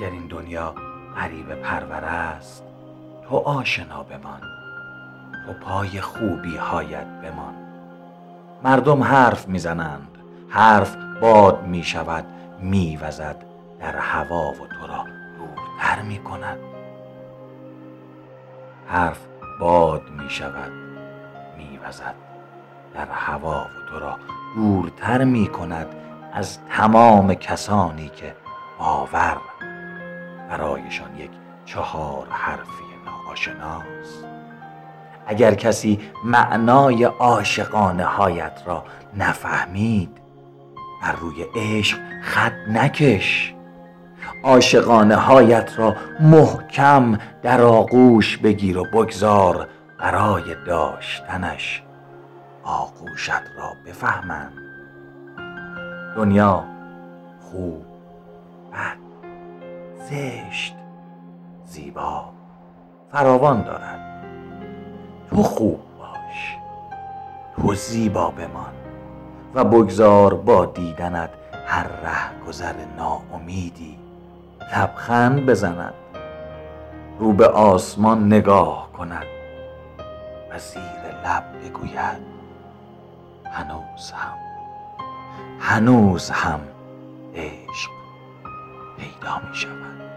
اگر این دنیا غریب پرور است تو آشنا بمان تو پای خوبی هایت بمان. مردم حرف می‌زنند حرف باد می شود می وزد در هوا و تو را دورتر می کند حرف باد می شود می وزد در هوا و تو را دورتر می کند از تمام کسانی که باور برایشان یک چهار حرفی ناآشناست. اگر کسی معنای عاشقانه هایت را نفهمید بر روی عشق خط نکش. عاشقانه هایت را محکم در آغوش بگیر و بگذار برای داشتنش. آغوشت را بفهمند. دنیا خوب زشت زیبا فراوان دارد. تو خوب باش تو زیبا بمان و بگذار با دیدنت هر ره گذر ناامیدی. لبخند بزند رو به آسمان نگاه کند. و زیر لب بگوید هنوز هم هنوز هم. عشق پیدا می شود